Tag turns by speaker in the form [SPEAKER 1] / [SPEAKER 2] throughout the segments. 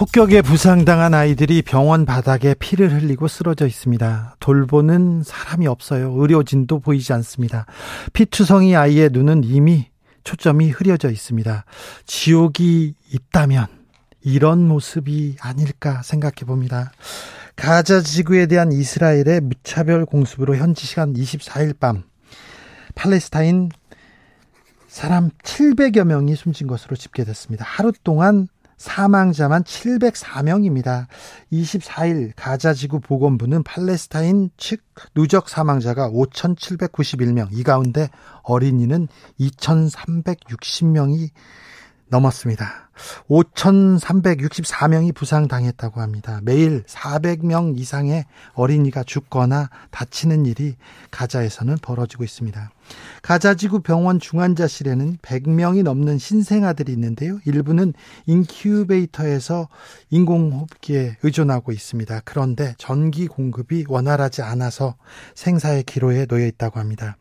[SPEAKER 1] 폭격에 부상당한 아이들이 병원 바닥에 피를 흘리고 쓰러져 있습니다. 돌보는 사람이 없어요. 의료진도 보이지 않습니다. 피투성이 아이의 눈은 이미 초점이 흐려져 있습니다. 지옥이 있다면 이런 모습이 아닐까 생각해 봅니다. 가자 지구에 대한 이스라엘의 무차별 공습으로 현지 시간 24일 밤 팔레스타인 사람 700여 명이 숨진 것으로 집계됐습니다. 하루 동안 사망자만 704명입니다. 24일 가자지구 보건부는 팔레스타인 측 누적 사망자가 5,791명, 이 가운데 어린이는 2,360명이 넘었습니다. 5,364명이 부상당했다고 합니다. 매일 400명 이상의 어린이가 죽거나 다치는 일이 가자에서는 벌어지고 있습니다. 가자지구 병원 중환자실에는 100명이 넘는 신생아들이 있는데요. 일부는 인큐베이터에서 인공호흡기에 의존하고 있습니다. 그런데 전기 공급이 원활하지 않아서 생사의 기로에 놓여 있다고 합니다.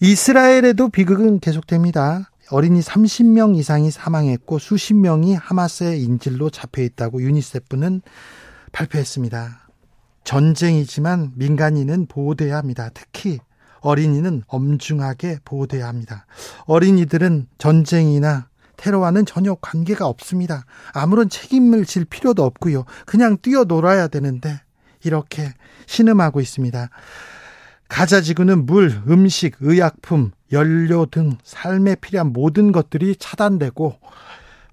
[SPEAKER 1] 이스라엘에도 비극은 계속됩니다. 어린이 30명 이상이 사망했고 수십 명이 하마스의 인질로 잡혀 있다고 유니세프는 발표했습니다. 전쟁이지만 민간인은 보호돼야 합니다. 특히 어린이는 엄중하게 보호돼야 합니다. 어린이들은 전쟁이나 테러와는 전혀 관계가 없습니다. 아무런 책임을 질 필요도 없고요. 그냥 뛰어놀아야 되는데 이렇게 신음하고 있습니다. 가자 지구는 물, 음식, 의약품, 연료 등 삶에 필요한 모든 것들이 차단되고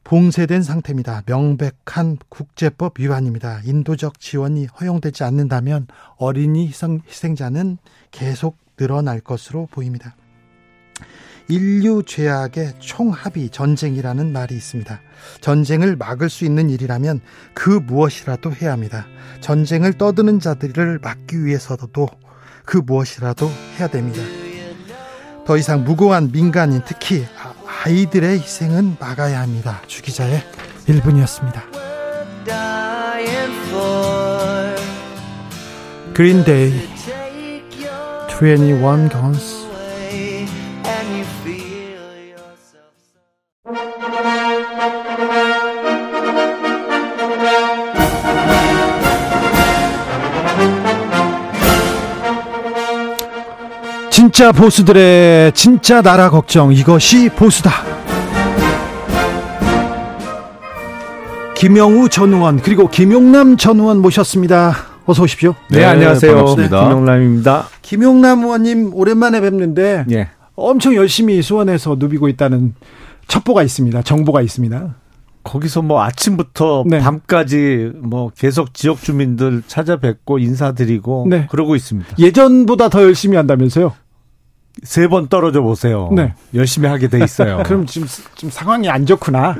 [SPEAKER 1] 봉쇄된 상태입니다. 명백한 국제법 위반입니다. 인도적 지원이 허용되지 않는다면 어린이 희생자는 계속 늘어날 것으로 보입니다. 인류 죄악의 총합이 전쟁이라는 말이 있습니다. 전쟁을 막을 수 있는 일이라면 그 무엇이라도 해야 합니다. 전쟁을 떠드는 자들을 막기 위해서도 그 무엇이라도 해야 됩니다. 더 이상 무고한 민간인 특히 아이들의 희생은 막아야 합니다. 주기자의 1분이었습니다. 그린데이 21 Guns 진짜 보수들의 진짜 나라 걱정 이것이 보수다. 김영우 전 의원 그리고 김용남 전 의원 모셨습니다. 어서 오십시오.
[SPEAKER 2] 네, 네 안녕하세요.
[SPEAKER 3] 반갑습니다.
[SPEAKER 2] 네, 김용남입니다.
[SPEAKER 1] 김용남 의원님 오랜만에 뵙는데
[SPEAKER 2] 예.
[SPEAKER 1] 엄청 열심히 수원에서 누비고 있다는 첩보가 있습니다. 정보가 있습니다.
[SPEAKER 2] 거기서 뭐 아침부터 네. 밤까지 뭐 계속 지역 주민들 찾아뵙고 인사드리고 네. 그러고 있습니다.
[SPEAKER 1] 예전보다 더 열심히 한다면서요?
[SPEAKER 2] 세 번 떨어져 보세요. 네. 열심히 하게 돼 있어요.
[SPEAKER 1] 그럼 지금 좀 상황이 안 좋구나.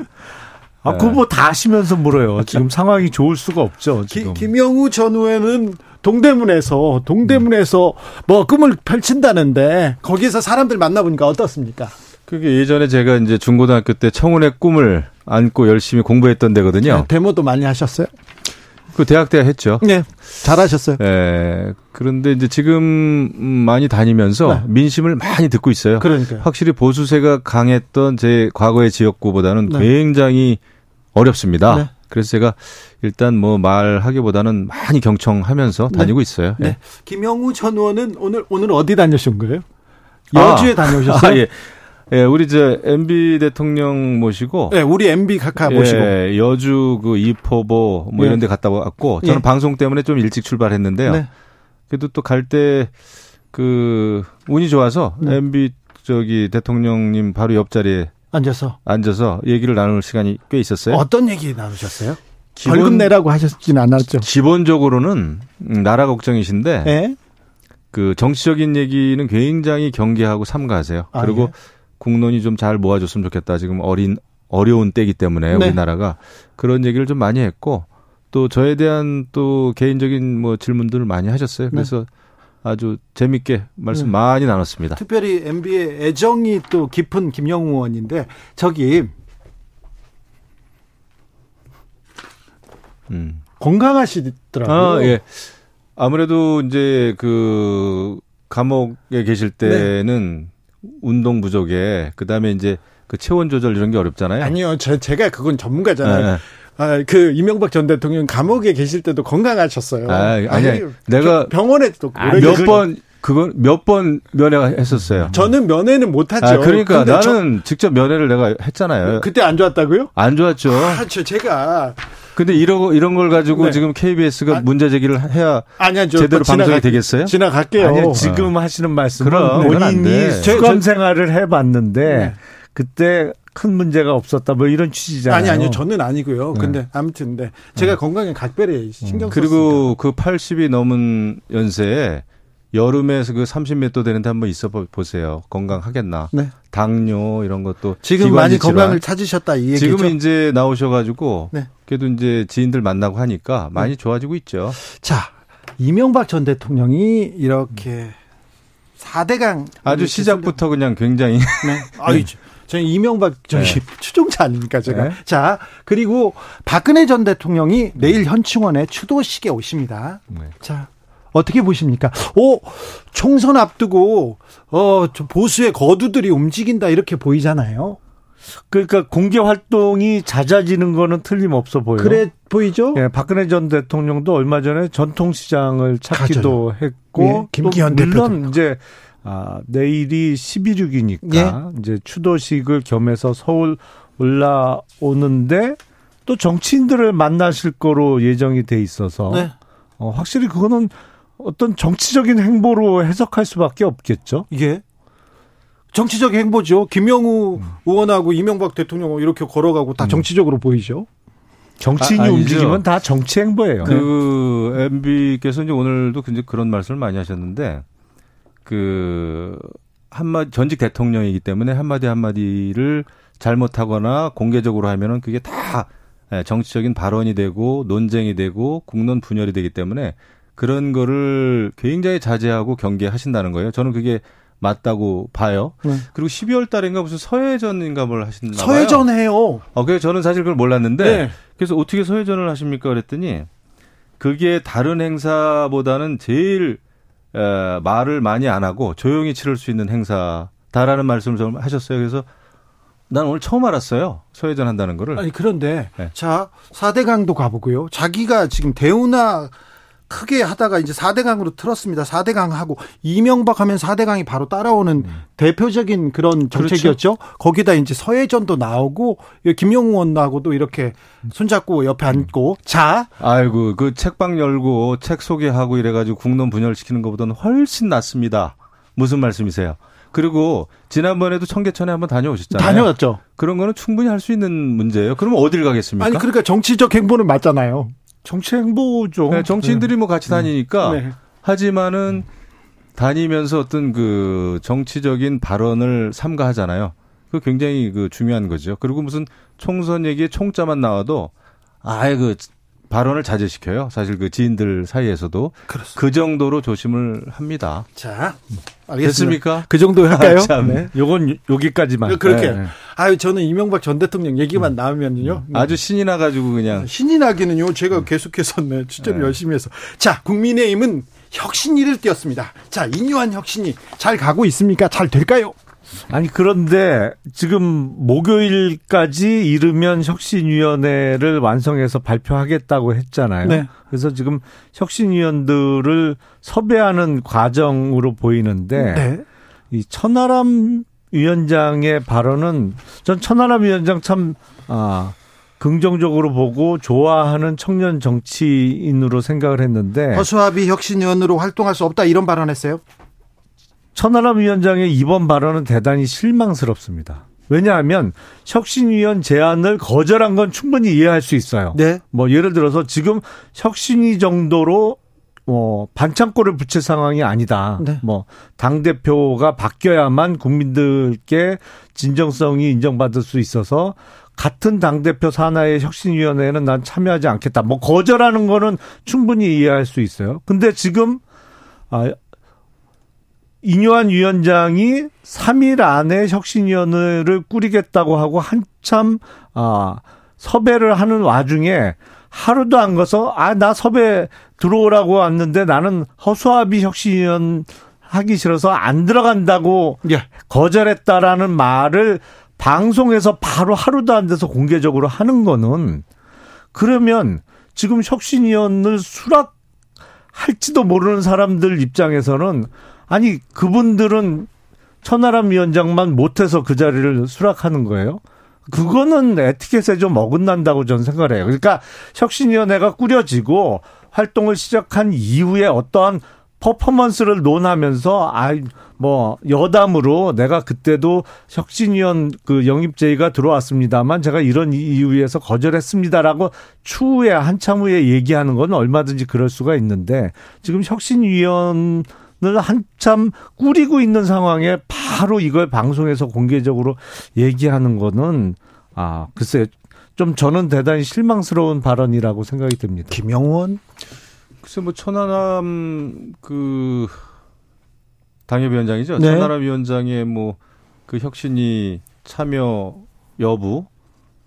[SPEAKER 2] 아, 그거 뭐 다 하시면서 물어요. 지금 상황이 좋을 수가 없죠. 지금.
[SPEAKER 1] 기, 김영우 전 의원은 동대문에서 동대문에서 뭐 꿈을 펼친다는데 거기서 사람들 만나보니까 어떻습니까?
[SPEAKER 3] 그게 예전에 제가 이제 중고등학교 때 청운의 꿈을 안고 열심히 공부했던 데거든요. 네,
[SPEAKER 1] 데모도 많이 하셨어요?
[SPEAKER 3] 그 대학 때 했죠.
[SPEAKER 1] 네. 잘하셨어요.
[SPEAKER 3] 네. 그런데 이제 지금 많이 다니면서 네. 민심을 많이 듣고 있어요.
[SPEAKER 1] 그러니까
[SPEAKER 3] 확실히 보수세가 강했던 제 과거의 지역구보다는 네. 굉장히 어렵습니다. 네. 그래서 제가 일단 뭐 말하기보다는 많이 경청하면서 네. 다니고 있어요.
[SPEAKER 1] 네. 네. 김영우 전 의원은 오늘 오늘 어디 다녀오신 거예요? 여주에 아, 다녀오셨어요? 아, 예.
[SPEAKER 3] 예, 우리 저 MB 대통령 모시고.
[SPEAKER 1] 예, 우리 MB 각하 모시고. 예,
[SPEAKER 3] 여주 그 이포보 뭐 예. 이런 데 갔다 왔고 저는 예. 방송 때문에 좀 일찍 출발했는데요. 네. 그래도 또 갈 때 그 운이 좋아서 네. MB 저기 대통령님 바로 옆자리에
[SPEAKER 1] 앉아서
[SPEAKER 3] 앉아서 얘기를 나눌 시간이 꽤 있었어요.
[SPEAKER 1] 어떤 얘기 나누셨어요? 기본, 벌금 내라고 하셨지는 않았죠.
[SPEAKER 3] 기본적으로는 나라 걱정이신데 네? 그 정치적인 얘기는 굉장히 경계하고 삼가하세요. 아, 그리고 예. 국론이 좀 잘 모아줬으면 좋겠다. 지금 어린 어려운 때이기 때문에 네. 우리나라가 그런 얘기를 좀 많이 했고 또 저에 대한 또 개인적인 뭐 질문들을 많이 하셨어요. 네. 그래서 네. 아주 재밌게 말씀 네. 많이 나눴습니다.
[SPEAKER 1] 특별히 MB의 애정이 또 깊은 김영우 의원인데 저기 음. 건강하시더라고요. 아, 예.
[SPEAKER 3] 아무래도 이제 그 감옥에 계실 때는 네. 운동 부족에 그다음에 이제 그 체온 조절 이런 게 어렵잖아요.
[SPEAKER 1] 아니요. 제, 제가 그건 전문가잖아요. 네. 아, 그 이명박 전 대통령 감옥에 계실 때도 건강하셨어요.
[SPEAKER 3] 아, 아니, 아니 내가
[SPEAKER 1] 병원에도
[SPEAKER 3] 아, 몇번 그건 몇 번 면회했었어요.
[SPEAKER 1] 저는 면회는 못 하죠. 아,
[SPEAKER 3] 그러니까 나는 저, 직접 면회를 내가 했잖아요.
[SPEAKER 1] 그때 안 좋았다고요?
[SPEAKER 3] 안 좋았죠.
[SPEAKER 1] 아, 저 제가
[SPEAKER 3] 근데 이런 이런 걸 가지고 네. 지금 KBS가 아, 문제 제기를 해야 아니야, 제대로 방송이 지나가, 되겠어요?
[SPEAKER 1] 지나갈게요.
[SPEAKER 2] 아니 지금 어. 하시는 말씀은 그럼, 본인이 수감 생활을 해봤는데 네. 그때 큰 문제가 없었다 뭐 이런 취지잖아요.
[SPEAKER 1] 아니 아니요 저는 아니고요. 네. 근데 아무튼 네. 제가 네. 건강에 각별히 신경
[SPEAKER 3] 음. 그리고 그 80이 넘은 연세에 여름에서 그 30몇 도 되는데 한번 있어 보세요. 건강하겠나? 네. 당뇨 이런 것도
[SPEAKER 1] 지금 많이 건강을 찾으셨다 이 얘기죠.
[SPEAKER 3] 지금은 이제 나오셔가지고 네. 그래도 이제 지인들 만나고 하니까 많이 네. 좋아지고 있죠.
[SPEAKER 1] 자 이명박 전 대통령이 이렇게 4대강
[SPEAKER 3] 아주 시작부터 그냥 굉장히 네.
[SPEAKER 1] 아유, 저는 이명박 저기 네. 추종자 아닙니까 제가. 네. 자 그리고 박근혜 전 대통령이 내일 현충원에 추도식에 오십니다. 네. 자 어떻게 보십니까? 오 총선 앞두고 어 보수의 거두들이 움직인다 이렇게 보이잖아요.
[SPEAKER 2] 그러니까 공개 활동이 잦아지는 거는 틀림없어 보여요.
[SPEAKER 1] 그래 보이죠?
[SPEAKER 2] 예, 박근혜 전 대통령도 얼마 전에 전통 시장을 찾기도 가져요. 했고 예,
[SPEAKER 1] 김기현
[SPEAKER 2] 물론 대표도. 이제 아, 내일이 11.6이니까 예? 이제 추도식을 겸해서 서울 올라오는데 또 정치인들을 만나실 거로 예정이 돼 있어서 네. 어, 확실히 그거는 어떤 정치적인 행보로 해석할 수밖에 없겠죠.
[SPEAKER 1] 예. 정치적 행보죠. 김영우 음. 의원하고 이명박 대통령 이렇게 걸어가고 다 음. 정치적으로 보이죠.
[SPEAKER 2] 정치인이 아, 움직이면 다 정치 행보예요.
[SPEAKER 3] 그 MB께서 이제 오늘도 굉장히 그런 말씀을 많이 하셨는데 그 한마디 전직 대통령이기 때문에 한마디 한마디를 잘못하거나 공개적으로 하면은 그게 다 예, 정치적인 발언이 되고 논쟁이 되고 국론 분열이 되기 때문에 그런 거를 굉장히 자제하고 경계하신다는 거예요. 저는 그게 맞다고 봐요. 네. 그리고 12월 달인가 무슨 서해전인가 뭘 하신다 봐요.
[SPEAKER 1] 서해전 해요.
[SPEAKER 3] 어, 그래서 저는 사실 그걸 몰랐는데 네. 그래서 어떻게 서해전을 하십니까 그랬더니 그게 다른 행사보다는 제일 에, 말을 많이 안 하고 조용히 치를 수 있는 행사다라는 말씀을 좀 하셨어요. 그래서 난 오늘 처음 알았어요. 서해전 한다는 거를.
[SPEAKER 1] 아니 그런데 네. 자 4대강도 가보고요. 자기가 지금 대우나 크게 하다가 이제 4대강으로 틀었습니다. 4대강 하고 이명박 하면 4대강이 바로 따라오는 음. 대표적인 그런 그렇죠. 정책이었죠. 그렇죠? 거기다 이제 서해전도 나오고 김용우 원하고도 이렇게 손잡고 옆에 음. 앉고 자.
[SPEAKER 3] 아이고 그 책방 열고 책 소개하고 이래가지고 국론 분열시키는 것보다는 훨씬 낫습니다. 무슨 말씀이세요? 그리고 지난번에도 청계천에 한번 다녀오셨잖아요.
[SPEAKER 1] 다녀왔죠.
[SPEAKER 3] 그런 거는 충분히 할 수 있는 문제예요. 그러면 어딜 가겠습니까?
[SPEAKER 1] 아니 그러니까 정치적 행보는 맞잖아요.
[SPEAKER 2] 정치 행보죠.
[SPEAKER 3] 네, 정치인들이 뭐 같이 네. 다니니까 네. 하지만은 다니면서 어떤 그 정치적인 발언을 삼가하잖아요. 그 굉장히 그 중요한 거죠. 그리고 무슨 총선 얘기에 총자만 나와도 아예 그 발언을 자제시켜요. 사실 그 지인들 사이에서도 그렇습니다. 그 정도로 조심을 합니다.
[SPEAKER 1] 자,
[SPEAKER 3] 알겠습니다. 됐습니까?
[SPEAKER 1] 그 정도 할까요?
[SPEAKER 2] 아, 네. 요건 여기까지만.
[SPEAKER 1] 그렇게. 네. 아유, 저는 이명박 전 대통령 얘기만 음. 나오면요.
[SPEAKER 3] 음. 아주 신이 나가지고 그냥.
[SPEAKER 1] 신이 나기는요. 제가 계속해서 네, 네. 열심히 해서. 자, 국민의힘은 혁신이를 띄었습니다. 자, 인유한 혁신이 잘 가고 있습니까? 잘 될까요?
[SPEAKER 2] 아니 그런데 지금 목요일까지 이르면 혁신위원회를 완성해서 발표하겠다고 했잖아요. 네. 그래서 지금 혁신위원들을 섭외하는 과정으로 보이는데 네. 이 천하람 위원장의 발언은 전 천하람 위원장 참 아. 긍정적으로 보고 좋아하는 청년 정치인으로 생각을 했는데
[SPEAKER 1] 허수아비 혁신위원으로 활동할 수 없다 이런 발언했어요?
[SPEAKER 2] 천하람 위원장의 이번 발언은 대단히 실망스럽습니다. 왜냐하면 혁신위원 제안을 거절한 건 충분히 이해할 수 있어요. 네. 뭐 예를 들어서 지금 혁신위 정도로 뭐 반창고를 붙일 상황이 아니다. 네. 뭐당 대표가 바뀌어야만 국민들께 진정성이 인정받을 수 있어서 같은 당 대표 산하의 혁신위원회에는 난 참여하지 않겠다. 뭐 거절하는 거는 충분히 이해할 수 있어요. 근데 지금 아 이뇨한 위원장이 3일 안에 혁신위원회를 꾸리겠다고 하고 한참 아 섭외를 하는 와중에 하루도 안 가서 아 나 섭외 들어오라고 왔는데 나는 허수아비 혁신위원 하기 싫어서 안 들어간다고 예. 거절했다라는 말을 방송에서 바로 하루도 안 돼서 공개적으로 하는 거는 그러면 지금 혁신위원을 수락할지도 모르는 사람들 입장에서는 아니 그분들은 천하람 위원장만 못해서 그 자리를 수락하는 거예요. 그거는 에티켓에 좀 어긋난다고 저는 생각을 해요. 그러니까 혁신위원회가 꾸려지고 활동을 시작한 이후에 어떠한 퍼포먼스를 논하면서 아뭐 여담으로 내가 그때도 혁신위원 그 영입 제의가 들어왔습니다만 제가 이런 이유에서 거절했습니다라고 추후에 한참 후에 얘기하는 건 얼마든지 그럴 수가 있는데 지금 혁신위원 을 한참 꾸리고 있는 상황에 바로 이걸 방송에서 공개적으로 얘기하는 거는 아 글쎄 좀 저는 대단히 실망스러운 발언이라고 생각이 듭니다.
[SPEAKER 1] 김영원
[SPEAKER 3] 글쎄 뭐 천하람 그 당협위원장이죠. 네. 천하람 위원장의 뭐 그 혁신이 참여 여부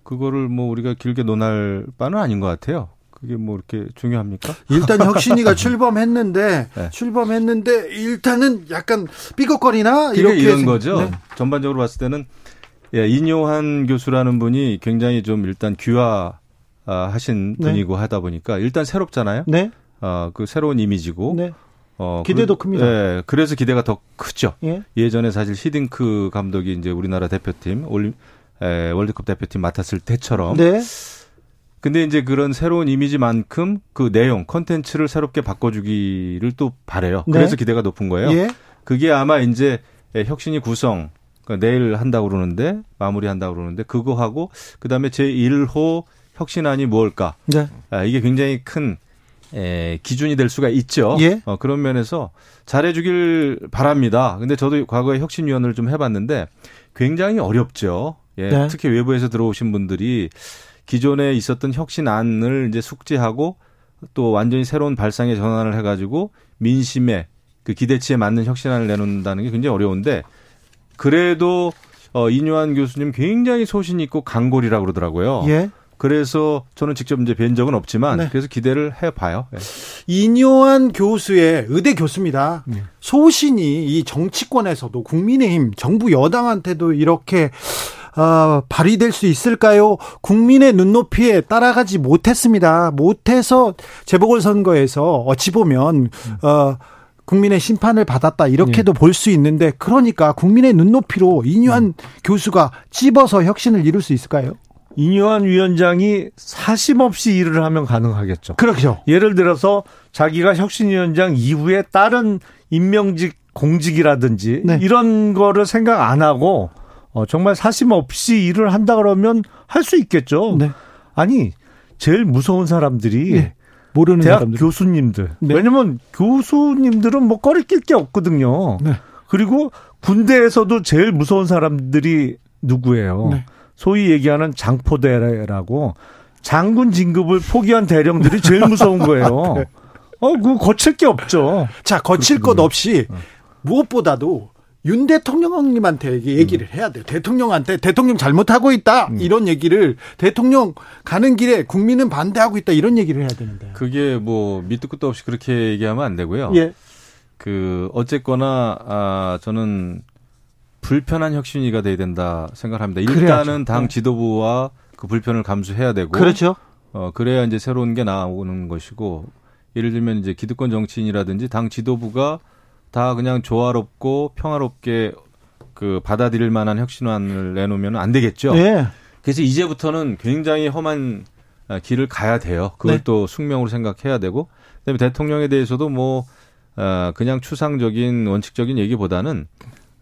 [SPEAKER 3] 그거를 뭐 우리가 길게 논할 바는 아닌 것 같아요. 그게 뭐 이렇게 중요합니까?
[SPEAKER 1] 일단 혁신이가 출범했는데 네. 출범했는데 일단은 약간 삐걱거리나 이렇게
[SPEAKER 3] 이런 거죠. 네. 전반적으로 봤을 때는 예, 인요한 교수라는 분이 굉장히 좀 일단 귀화 하신 네. 분이고 하다 보니까 일단 새롭잖아요. 네. 어, 그 새로운 이미지고 네.
[SPEAKER 1] 어, 기대도 그, 큽니다.
[SPEAKER 3] 예, 그래서 기대가 더 크죠. 예. 예전에 사실 히딩크 감독이 이제 우리나라 대표팀 올 에, 월드컵 대표팀 맡았을 때처럼 네. 근데 이제 그런 새로운 이미지만큼 그 내용, 컨텐츠를 새롭게 바꿔주기를 또 바래요. 네. 그래서 기대가 높은 거예요. 예. 그게 아마 이제 혁신이 구성, 그러니까 내일 한다고 그러는데, 마무리한다고 그러는데, 그거 하고, 그 다음에 제1호 혁신안이 무엇일까? 네. 아, 이게 굉장히 큰, 에, 기준이 될 수가 있죠. 예. 어, 그런 면에서 잘해주길 바랍니다. 근데 저도 과거에 혁신위원을 좀 해봤는데, 굉장히 어렵죠. 예. 네. 특히 외부에서 들어오신 분들이 기존에 있었던 혁신안을 이제 숙지하고 또 완전히 새로운 발상에 전환을 해가지고 민심의 그 기대치에 맞는 혁신안을 내놓는다는 게 굉장히 어려운데 그래도 어 이뇨한 교수님 굉장히 소신 있고 강골이라고 그러더라고요. 예. 그래서 저는 직접 이제 뵌 적은 없지만 네. 그래서 기대를 해봐요. 네.
[SPEAKER 1] 이뇨한 교수의 의대 교수입니다. 네. 소신이 이 정치권에서도 국민의힘 정부 여당한테도 이렇게 어, 발휘될 수 있을까요? 국민의 눈높이에 따라가지 못했습니다. 못해서 재보궐선거에서 어찌 보면 어, 국민의 심판을 받았다 이렇게도 네. 볼수 있는데 그러니까 국민의 눈높이로 이뉴한 음. 교수가 찝어서 혁신을 이룰 수 있을까요?
[SPEAKER 2] 이뇨한 위원장이 사심 없이 일을 하면 가능하겠죠.
[SPEAKER 1] 그렇죠.
[SPEAKER 2] 예를 들어서 자기가 혁신위원장 이후에 다른 임명직 공직이라든지 네. 이런 거를 생각 안 하고 어, 정말 사심 없이 일을 한다 그러면 할 수 있겠죠. 네. 아니 제일 무서운 사람들이 네. 모르는 대학 사람들. 교수님들. 네. 왜냐면 교수님들은 뭐 꺼리낄 게 없거든요. 네. 그리고 군대에서도 제일 무서운 사람들이 누구예요? 네. 소위 얘기하는 장포대라고 장군 진급을 포기한 대령들이 제일 무서운 거예요. 네. 어, 그거 거칠 게 없죠.
[SPEAKER 1] 자, 거칠 것 없이 어. 무엇보다도 윤 대통령님한테 얘기를 음. 해야 돼요. 대통령한테 대통령 잘못하고 있다 음. 이런 얘기를 대통령 가는 길에 국민은 반대하고 있다 이런 얘기를 해야 되는데.
[SPEAKER 3] 그게 뭐 밑도 끝도 없이 그렇게 얘기하면 안 되고요. 예. 그 어쨌거나 아 저는 불편한 혁신위가 돼야 된다 생각합니다. 일단은 그래야죠. 당 네. 지도부와 그 불편을 감수해야 되고.
[SPEAKER 1] 그렇죠.
[SPEAKER 3] 어 그래야 이제 새로운 게 나오는 것이고 예를 들면 이제 기득권 정치인이라든지 당 지도부가 다 그냥 조화롭고 평화롭게 그 받아들일 만한 혁신안을 내놓으면 안 되겠죠. 네. 그래서 이제부터는 굉장히 험한 아, 길을 가야 돼요. 그걸 네. 또 숙명으로 생각해야 되고, 그다음에 대통령에 대해서도 뭐 어, 그냥 추상적인 원칙적인 얘기보다는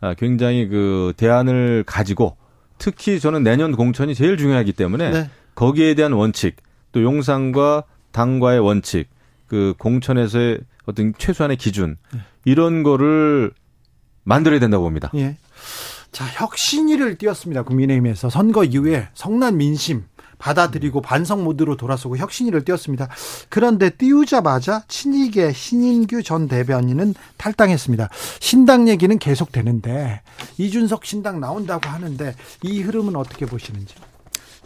[SPEAKER 3] 아, 굉장히 그 대안을 가지고 특히 저는 내년 공천이 제일 중요하기 때문에 네. 거기에 대한 원칙 또 용산과 당과의 원칙 그 공천에서의 어떤 최소한의 기준 네. 이런 거를 만들어야 된다고 봅니다. 예.
[SPEAKER 1] 자, 혁신위를 띄웠습니다. 국민의힘에서 선거 이후에 성난 민심 받아들이고 반성 모드로 돌아서고 혁신위를 띄웠습니다. 그런데 띄우자마자 친이계 신인규 전 대변인은 탈당했습니다. 신당 얘기는 계속 되는데 이준석 신당 나온다고 하는데 이 흐름은 어떻게 보시는지?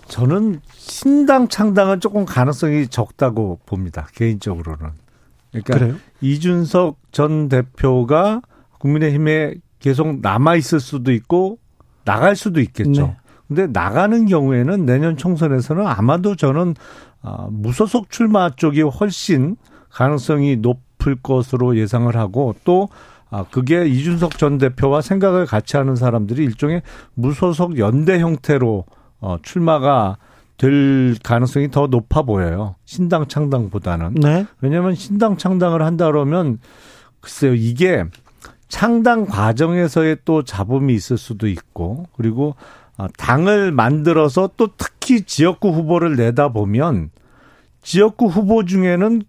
[SPEAKER 2] 저는 신당 창당은 조금 가능성이 적다고 봅니다. 개인적으로는. 그러니까 그래요? 이준석 전 대표가 국민의힘에 계속 남아 있을 수도 있고 나갈 수도 있겠죠. 네. 근데 나가는 경우에는 내년 총선에서는 아마도 저는 아, 무소속 출마 쪽이 훨씬 가능성이 높을 것으로 예상을 하고 또 아, 그게 이준석 전 대표와 생각을 같이 하는 사람들이 일종의 무소속 연대 형태로 어, 출마가 될 가능성이 더 높아 보여요. 신당 창당보다는. 네. 왜냐하면 신당 창당을 한다 그러면 글쎄요 이게 창당 과정에서의 또 잡음이 있을 수도 있고 그리고 어, 당을 만들어서 또 특히 지역구 후보를 내다 보면 지역구 후보 중에는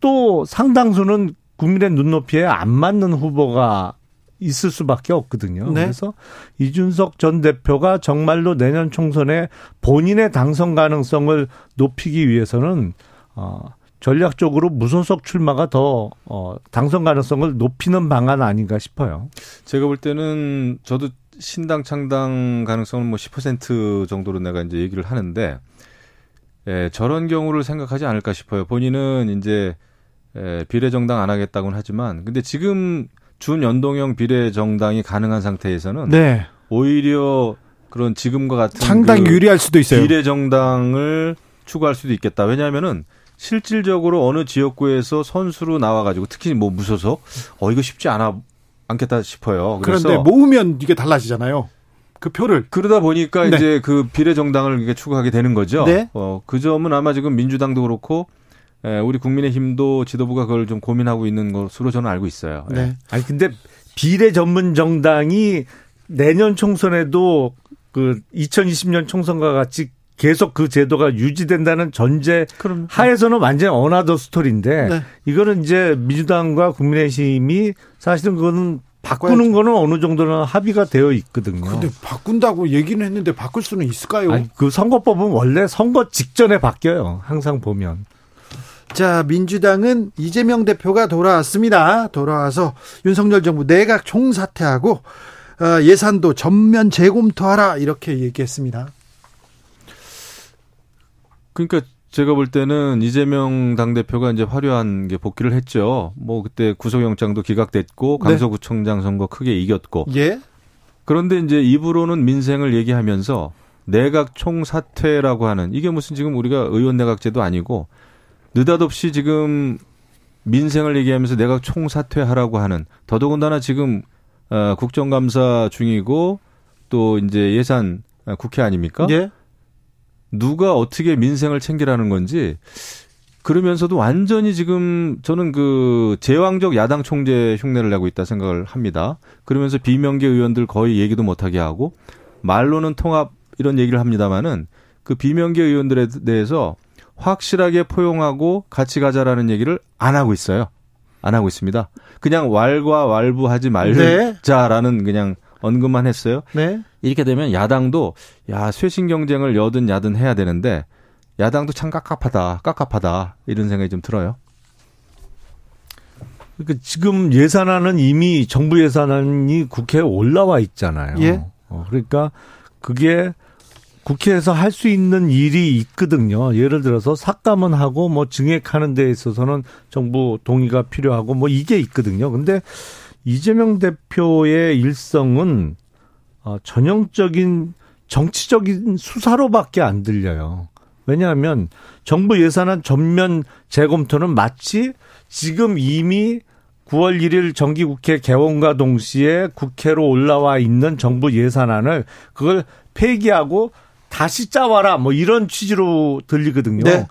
[SPEAKER 2] 또 상당수는 국민의 눈높이에 안 맞는 후보가 있을 수밖에 없거든요. 네. 그래서 이준석 전 대표가 정말로 내년 총선에 본인의 당선 가능성을 높이기 위해서는 어 전략적으로 무소속 출마가 더 어, 당선 가능성을 높이는 방안 아닌가 싶어요.
[SPEAKER 3] 제가 볼 때는 저도 신당 창당 가능성은 뭐 10% 정도로 내가 이제 얘기를 하는데 예, 저런 경우를 생각하지 않을까 싶어요. 본인은 이제 예, 비례정당 안 하겠다고는 하지만 근데 지금 준연동형 비례정당이 가능한 상태에서는 네. 오히려 그런 지금과 같은
[SPEAKER 1] 상당히 그 유리할 수도 있어요.
[SPEAKER 3] 비례정당을 추구할 수도 있겠다. 왜냐하면은 실질적으로 어느 지역구에서 선수로 나와가지고 특히 뭐 무소속 어 이거 쉽지 않아 않겠다 싶어요.
[SPEAKER 1] 그런데 모으면 이게 달라지잖아요. 그 표를
[SPEAKER 3] 그러다 보니까 네. 이제 그 비례 정당을 이게 추구하게 되는 거죠. 네. 어, 그 점은 아마 지금 민주당도 그렇고 에, 우리 국민의힘도 지도부가 그걸 좀 고민하고 있는 것으로 저는 알고 있어요.
[SPEAKER 2] 네. 네. 아니 근데 비례 전문 정당이 내년 총선에도 그 2020년 총선과 같이 계속 그 제도가 유지된다는 전제 그럼. 하에서는 완전 another story인데 네. 이거는 이제 민주당과 국민의힘이 사실은 그거는 바꾸는 바꿔야죠. 거는 어느 정도는 합의가 되어 있거든요.
[SPEAKER 1] 근데 바꾼다고 얘기는 했는데 바꿀 수는 있을까요? 아니,
[SPEAKER 2] 그 선거법은 원래 선거 직전에 바뀌어요. 항상 보면.
[SPEAKER 1] 자, 민주당은 이재명 대표가 돌아왔습니다. 돌아와서 윤석열 정부 내각 총사퇴하고 어, 예산도 전면 재검토하라 이렇게 얘기했습니다.
[SPEAKER 3] 그러니까 제가 볼 때는 이재명 당대표가 이제 화려한 게 복귀를 했죠. 뭐 그때 구속영장도 기각됐고 네. 강서구청장 선거 크게 이겼고. 예. 그런데 이제 입으로는 민생을 얘기하면서 내각 총사퇴라고 하는 이게 무슨 지금 우리가 의원 내각제도 아니고 느닷없이 지금 민생을 얘기하면서 내각 총사퇴하라고 하는 더더군다나 지금 어 국정감사 중이고 또 이제 예산 국회 아닙니까? 예. 누가 어떻게 민생을 챙기라는 건지 그러면서도 완전히 지금 저는 그 제왕적 야당 총재 흉내를 내고 있다 생각을 합니다. 그러면서 비명계 의원들 거의 얘기도 못하게 하고 말로는 통합 이런 얘기를 합니다마는 그 비명계 의원들에 대해서 확실하게 포용하고 같이 가자라는 얘기를 안 하고 있어요. 안 하고 있습니다. 그냥 왈과 왈부하지 말자라는 네. 그냥 언급만 했어요. 네. 이렇게 되면 야당도 야 쇄신 경쟁을 여든 야든 해야 되는데 야당도 참 깝깝하다, 깝깝하다 이런 생각이 좀 들어요.
[SPEAKER 2] 그러니까 지금 예산안은 이미 정부 예산안이 국회에 올라와 있잖아요. 예. 어, 그러니까 그게 국회에서 할 수 있는 일이 있거든요. 예를 들어서 삭감은 하고 뭐 증액하는 데 있어서는 정부 동의가 필요하고 뭐 이게 있거든요. 근데 이재명 대표의 일성은 어, 전형적인 정치적인 수사로밖에 안 들려요. 왜냐하면 정부 예산안 전면 재검토는 마치 지금 이미 9월 1일 정기국회 개원과 동시에 국회로 올라와 있는 정부 예산안을 그걸 폐기하고 다시 짜와라 뭐 이런 취지로 들리거든요. 네.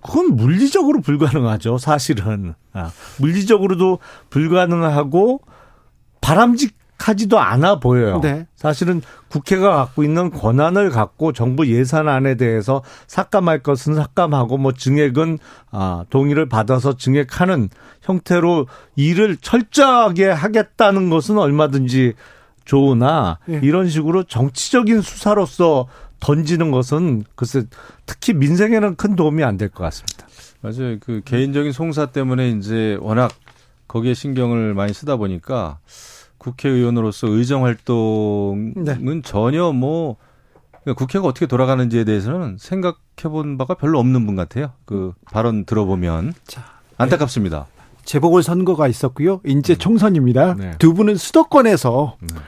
[SPEAKER 2] 그건 물리적으로 불가능하죠, 사실은. 아, 물리적으로도 불가능하고 바람직하지도 않아 보여요. 네. 사실은 국회가 갖고 있는 권한을 갖고 정부 예산안에 대해서 삭감할 것은 삭감하고 뭐 증액은 아, 동의를 받아서 증액하는 형태로 일을 철저하게 하겠다는 것은 얼마든지 조나 예. 이런 식으로 정치적인 수사로서 던지는 것은 글쎄 특히 민생에는 큰 도움이 안 될 것 같습니다.
[SPEAKER 3] 맞아요. 그 개인적인 송사 때문에 이제 워낙 거기에 신경을 많이 쓰다 보니까 국회의원으로서 의정 활동은 네. 전혀 뭐 국회가 어떻게 돌아가는지에 대해서는 생각해 본 바가 별로 없는 분 같아요. 그 발언 들어보면 자, 안타깝습니다. 네.
[SPEAKER 1] 재보궐 선거가 있었고요. 이제 음. 총선입니다. 네. 두 분은 수도권에서 네.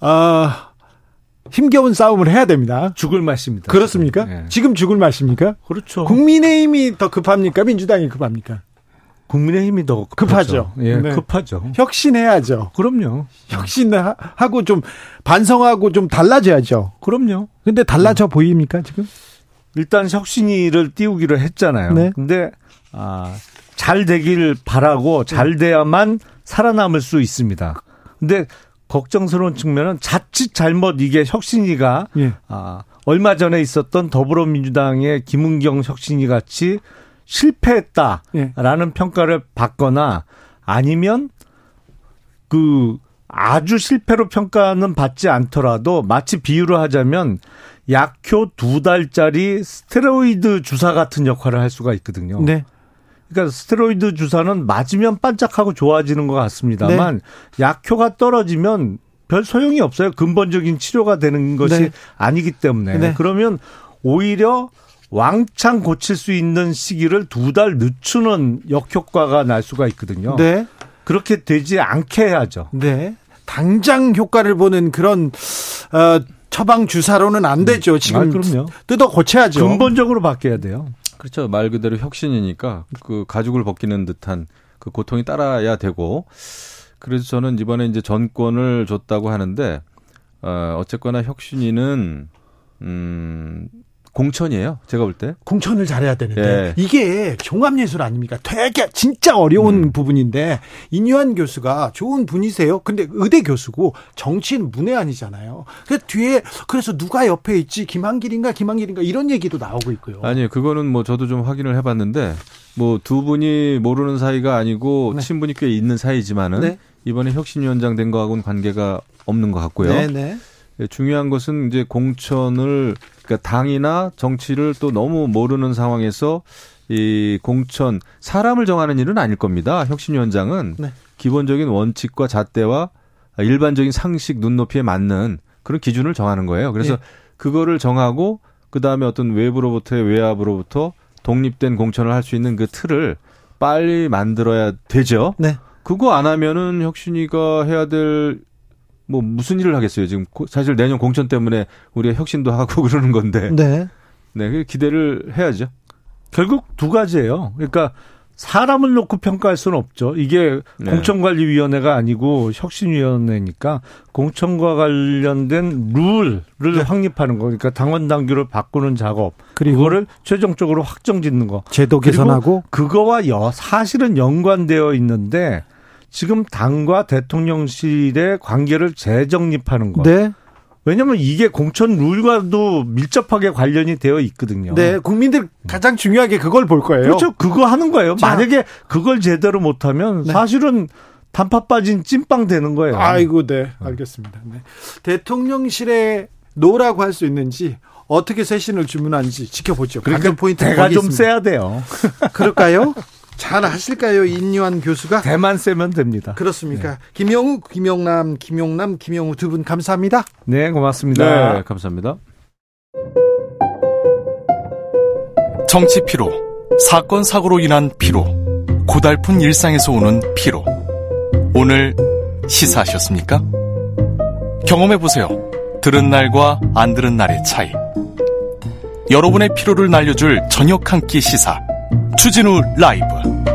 [SPEAKER 1] 아 힘겨운 싸움을 해야 됩니다.
[SPEAKER 2] 죽을 맛입니다.
[SPEAKER 1] 그렇습니까? 네. 지금 죽을 맛입니까?
[SPEAKER 2] 그렇죠.
[SPEAKER 1] 국민의힘이 더 급합니까? 민주당이 급합니까?
[SPEAKER 2] 국민의힘이 더 급하죠.
[SPEAKER 1] 급하죠. 예,
[SPEAKER 2] 네. 급하죠.
[SPEAKER 1] 혁신해야죠.
[SPEAKER 2] 그럼요.
[SPEAKER 1] 혁신하고 좀 반성하고 좀 달라져야죠.
[SPEAKER 2] 그럼요.
[SPEAKER 1] 근데 달라져 음. 보입니까 지금?
[SPEAKER 2] 일단 혁신이를 띄우기로 했잖아요. 네. 근데 아, 잘 되길 바라고 잘 돼야만 살아남을 수 있습니다. 근데 걱정스러운 측면은 자칫 잘못 이게 혁신이가 예. 아, 얼마 전에 있었던 더불어민주당의 김은경 혁신이 같이 실패했다라는 예. 평가를 받거나 아니면 그 아주 실패로 평가는 받지 않더라도 마치 비유를 하자면 약효 두 달짜리 스테로이드 주사 같은 역할을 할 수가 있거든요. 네. 그러니까 스테로이드 주사는 맞으면 반짝하고 좋아지는 것 같습니다만 네. 약효가 떨어지면 별 소용이 없어요. 근본적인 치료가 되는 것이 네. 아니기 때문에 네. 그러면 오히려 왕창 고칠 수 있는 시기를 두 달 늦추는 역효과가 날 수가 있거든요. 네. 그렇게 되지 않게 해야죠.
[SPEAKER 1] 네. 당장 효과를 보는 그런 어, 처방 주사로는 안 되죠. 지금 아, 그럼요. 뜯어 고쳐야죠.
[SPEAKER 2] 근본적으로 바뀌어야 돼요.
[SPEAKER 3] 그렇죠. 말 그대로 혁신이니까 그 가죽을 벗기는 듯한 그 고통이 따라야 되고 그래서 저는 이번에 이제 전권을 줬다고 하는데 어 어쨌거나 혁신이는 음 공천이에요. 제가 볼 때.
[SPEAKER 1] 공천을 잘해야 되는데 예. 이게 종합예술 아닙니까? 되게 진짜 어려운 음. 부분인데 인유한 교수가 좋은 분이세요. 근데 의대 교수고 정치인 문외한이잖아요. 그 뒤에 그래서 누가 옆에 있지 김한길인가 김한길인가 이런 얘기도 나오고 있고요.
[SPEAKER 3] 아니요, 그거는 뭐 저도 좀 확인을 해봤는데 뭐 두 분이 모르는 사이가 아니고 네. 친분이 꽤 있는 사이지만은 네. 이번에 혁신위원장 된 거하고는 관계가 없는 것 같고요. 네, 네. 예, 중요한 것은 이제 공천을 그러니까 당이나 정치를 또 너무 모르는 상황에서 이 공천 사람을 정하는 일은 아닐 겁니다. 혁신위원장은 네. 기본적인 원칙과 잣대와 일반적인 상식 눈높이에 맞는 그런 기준을 정하는 거예요. 그래서 네. 그거를 정하고 그 다음에 어떤 외부로부터의 외압으로부터 독립된 공천을 할 수 있는 그 틀을 빨리 만들어야 되죠. 네. 그거 안 하면은 혁신이가 해야 될 뭐 무슨 일을 하겠어요. 지금 사실 내년 공천 때문에 우리가 혁신도 하고 그러는 건데. 네. 네, 그 기대를 해야죠.
[SPEAKER 2] 결국 두 가지예요. 그러니까 사람을 놓고 평가할 수는 없죠. 이게 네. 공천관리위원회가 아니고 혁신위원회니까 공천과 관련된 룰을 네. 확립하는 거. 그러니까 당원 당규를 바꾸는 작업. 그리고 그거를 최종적으로 확정짓는 거.
[SPEAKER 1] 제도 개선하고
[SPEAKER 2] 그거와 여, 사실은 연관되어 있는데 지금 당과 대통령실의 관계를 재정립하는 것. 네. 왜냐하면 이게 공천 룰과도 밀접하게 관련이 되어 있거든요.
[SPEAKER 1] 네, 국민들 가장 중요하게 그걸 볼 거예요.
[SPEAKER 2] 그렇죠. 그거 하는 거예요. 자. 만약에 그걸 제대로 못하면 네. 사실은 단팥 빠진 찐빵 되는 거예요.
[SPEAKER 1] 아이고, 네, 알겠습니다. 네. 대통령실에 no라고 할 수 있는지 어떻게 쇄신을 주문하는지 지켜보죠.
[SPEAKER 2] 그러니까 포인트 대가 좀 세야 돼요.
[SPEAKER 1] 그럴까요? 잘 하실까요, 인유한 교수가?
[SPEAKER 2] 대만 세면 됩니다.
[SPEAKER 1] 그렇습니까? 네. 김영우, 김영남, 김용남, 김영우 두 분 감사합니다.
[SPEAKER 2] 네, 고맙습니다.
[SPEAKER 3] 네, 감사합니다.
[SPEAKER 4] 정치 피로, 사건 사고로 인한 피로, 고달픈 일상에서 오는 피로. 오늘 시사하셨습니까? 경험해 보세요. 들은 날과 안 들은 날의 차이. 여러분의 피로를 날려줄 저녁 한 끼 시사. 추진우 라이브